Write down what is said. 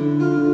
Música